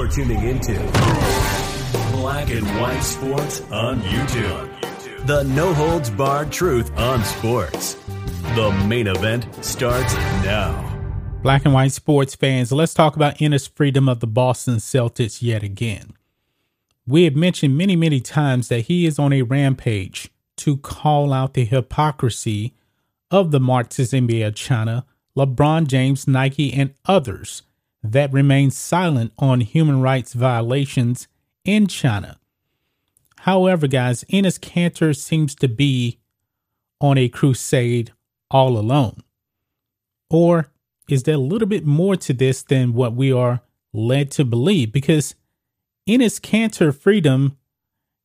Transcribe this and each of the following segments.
You're tuning into Black and White Sports on YouTube. The no holds barred truth on sports. The main event starts now. Black and white sports fans, let's talk about Enes Freedom of the Boston Celtics yet again. We have mentioned many, many times that he is on a rampage to call out the hypocrisy of the Marxist NBA of China, LeBron James, Nike, and others that remains silent on human rights violations in China. However, guys, Enes Kanter seems to be on a crusade all alone. Or is there a little bit more to this than what we are led to believe? Because Enes Kanter Freedom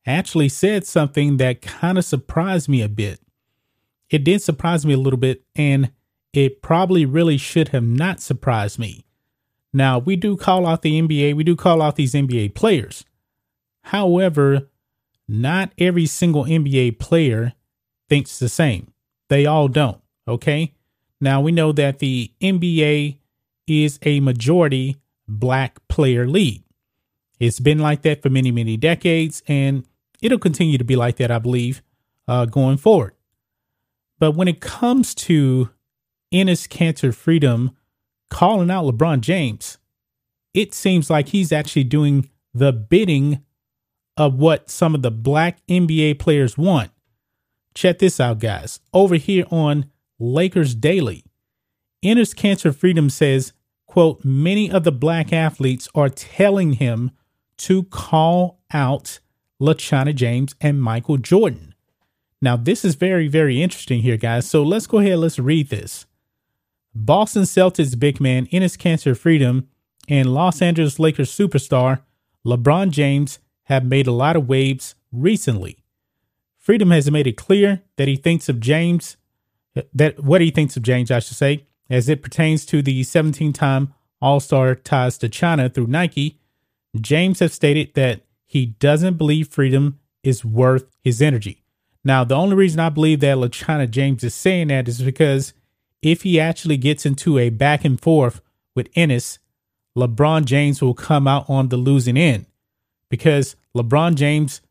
actually said something that kind of surprised me a bit. It did surprise me a little bit, and it probably really should have not surprised me. Now, we do call out the NBA, we do call out these NBA players. However, not every single NBA player thinks the same. They all don't. Okay. Now, we know that the NBA is a majority black player league. It's been like that for many, many decades, and it'll continue to be like that, I believe, uh, going forward. But when it comes to Enes Kanter Freedom calling out LeBron James, it seems like he's actually doing the bidding of what some of the black NBA players want. Check this out, guys. Over here on Lakers Daily, Enes Kanter Freedom says, quote, many of the black athletes are telling him to call out LaChina James and Michael Jordan. Now, this is very, very interesting here, guys. So let's go ahead, let's read this. Boston Celtics big man Enes Kanter Freedom and Los Angeles Lakers superstar LeBron James have made a lot of waves recently. Freedom has made it clear that he thinks of James, that what he thinks of James, I should say, as it pertains to the 17 time All Star ties to China through Nike. James has stated that he doesn't believe freedom is worth his energy. Now, the only reason I believe that LaChina James is saying that is because if he actually gets into a back and forth with Enes, LeBron James will come out on the losing end because LeBron James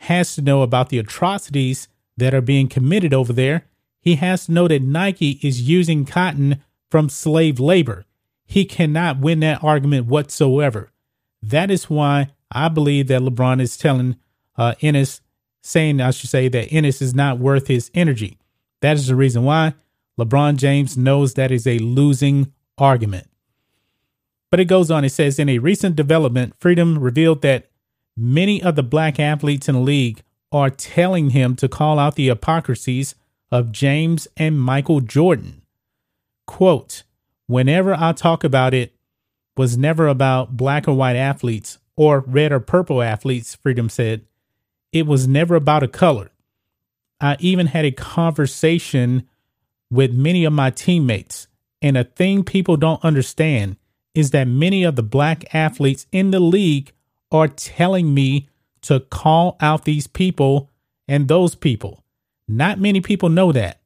has to know about the atrocities that are being committed over there. He has to know that Nike is using cotton from slave labor. He cannot win that argument whatsoever. That is why I believe that LeBron is telling uh, Enes, saying, I should say, that Enes is not worth his energy. That is the reason why LeBron James knows that is a losing argument. But it goes on, it says, in a recent development, Freedom revealed that many of the black athletes in the league are telling him to call out the hypocrisies of James and Michael Jordan. Quote, whenever I talk about it, was never about black or white athletes or red or purple athletes, Freedom said. It was never about a color. I even had a conversation with many of my teammates, and a thing people don't understand is that many of the black athletes in the league are telling me to call out these people and those people. Not many people know that.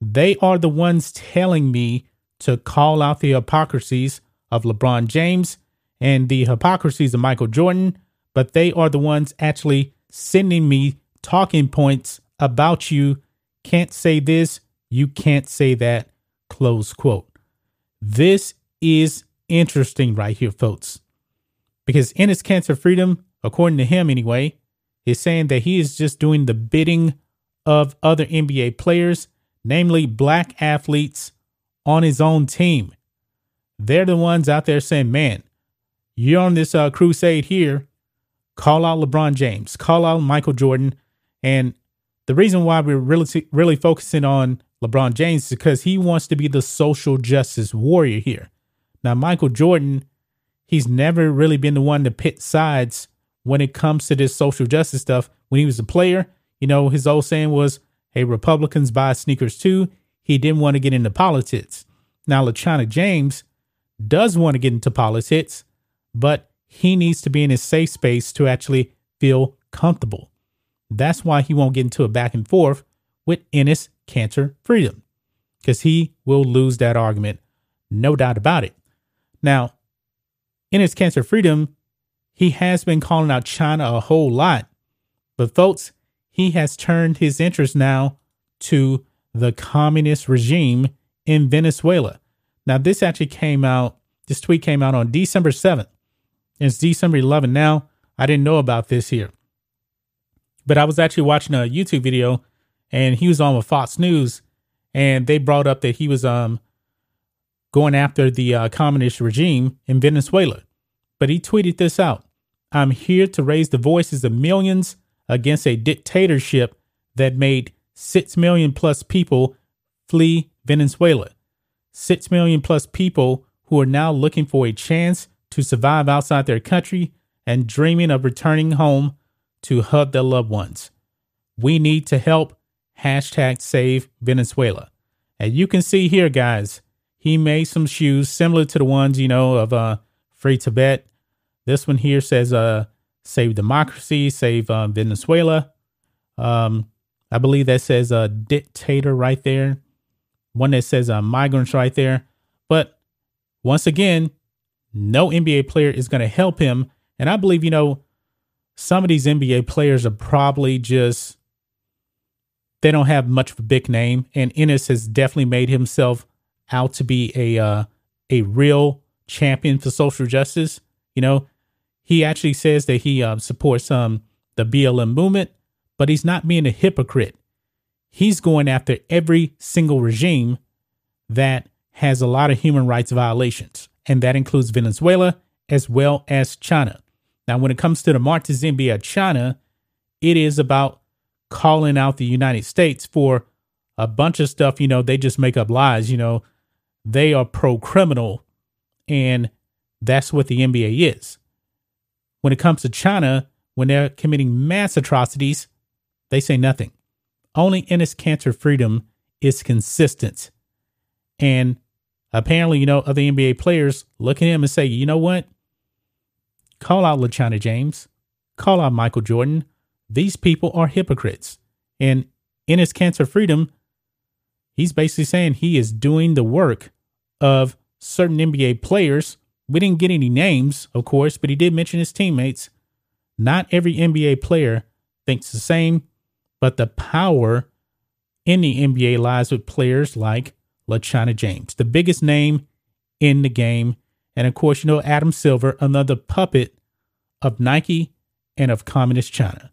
They are the ones telling me to call out the hypocrisies of LeBron James and the hypocrisies of Michael Jordan, but they are the ones actually sending me talking points about you. Can't say this, you can't say that. Close quote. This is interesting right here, folks, because Enes Kanter Freedom, according to him anyway, is saying that he is just doing the bidding of other NBA players, namely black athletes on his own team. They're the ones out there saying, man, you're on this uh, crusade here. Call out LeBron James, call out Michael Jordan. And the reason why we're really, really focusing on LeBron James because he wants to be the social justice warrior here. Now, Michael Jordan, he's never really been the one to pit sides when it comes to this social justice stuff. When he was a player, you know, his old saying was, hey, Republicans buy sneakers too. He didn't want to get into politics. Now, LaChina James does want to get into politics, but he needs to be in his safe space to actually feel comfortable. That's why he won't get into a back and forth with Enes Kanter Freedom, because he will lose that argument, no doubt about it. Now, Enes Kanter Freedom he has been calling out China a whole lot. But, folks, he has turned his interest now to the communist regime in Venezuela. Now, this actually came out, this tweet came out on December 7th. It's December 11th now. I didn't know about this here. But I was actually watching a YouTube video and he was on with Fox News and they brought up that he was um going after the uh, communist regime in Venezuela. But he tweeted this out. I'm here to raise the voices of millions against a dictatorship that made 6 million plus people flee Venezuela. 6 million plus people who are now looking for a chance to survive outside their country and dreaming of returning home to hug their loved ones. We need to help. Hashtag save Venezuela. And you can see here, guys, he made some shoes similar to the ones, you know, of uh, Free Tibet. This one here says uh, save democracy, save uh, Venezuela. Um, I believe that says a uh, dictator right there. One that says uh, migrants right there. But once again, no NBA player is going to help him. And I believe, you know, some of these NBA players are probably just, they don't have much of a big name. And Enes has definitely made himself out to be a, uh, a real champion for social justice. You know, he actually says that he uh, supports um, the BLM movement, but he's not being a hypocrite. He's going after every single regime that has a lot of human rights violations, and that includes Venezuela as well as China. Now, when it comes to the Marxist NBA China, it is about calling out the United States for a bunch of stuff. You know, they just make up lies. You know, they are pro criminal, and that's what the NBA is. When it comes to China, when they're committing mass atrocities, they say nothing. Only Enes Kanter freedom is consistent. And apparently, you know, other NBA players look at him and say, you know what? Call out LaChina James. Call out Michael Jordan. These people are hypocrites. And Enes Kanter freedom, he's basically saying he is doing the work of certain NBA players we didn't get any names, of course, but he did mention his teammates. Not every NBA player thinks the same, but the power in the NBA lies with players like LaChina James, the biggest name in the game. And of course, you know, Adam Silver, another puppet of Nike and of Communist China.